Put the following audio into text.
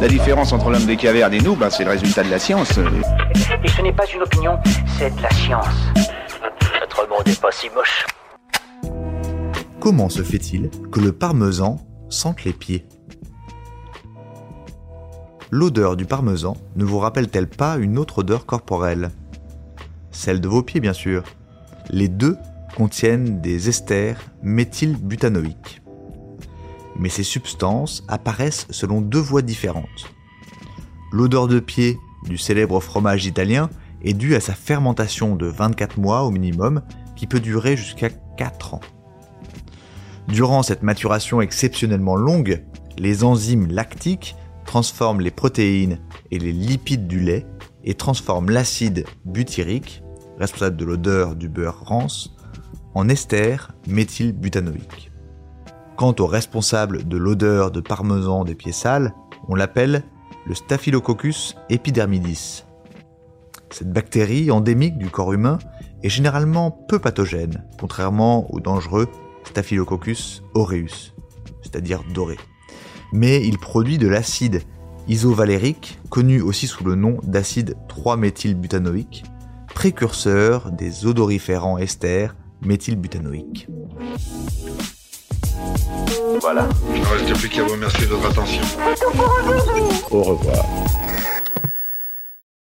La différence entre l'homme des cavernes et nous, bah, c'est le résultat de la science. Et ce n'est pas une opinion, c'est de la science. Notre monde n'est pas si moche. Comment se fait-il que le parmesan sente les pieds? L'odeur du parmesan ne vous rappelle-t-elle pas une autre odeur corporelle? Celle de vos pieds, bien sûr. Les deux contiennent des esters méthylbutanoïques. Mais ces substances apparaissent selon deux voies différentes. L'odeur de pied du célèbre fromage italien est due à sa fermentation de 24 mois au minimum qui peut durer jusqu'à 4 ans. Durant cette maturation exceptionnellement longue, les enzymes lactiques transforment les protéines et les lipides du lait et transforment l'acide butyrique, responsable de l'odeur du beurre rance, en ester méthylbutanoïque. Quant au responsable de l'odeur de parmesan des pieds sales, on l'appelle le Staphylococcus epidermidis. Cette bactérie endémique du corps humain est généralement peu pathogène, contrairement au dangereux Staphylococcus aureus, c'est-à-dire doré. Mais il produit de l'acide isovalérique, connu aussi sous le nom d'acide 3-méthylbutanoïque, précurseur des odoriférants esters méthylbutanoïques. Voilà. Il ne reste plus qu'à vous remercier de votre attention. Au revoir.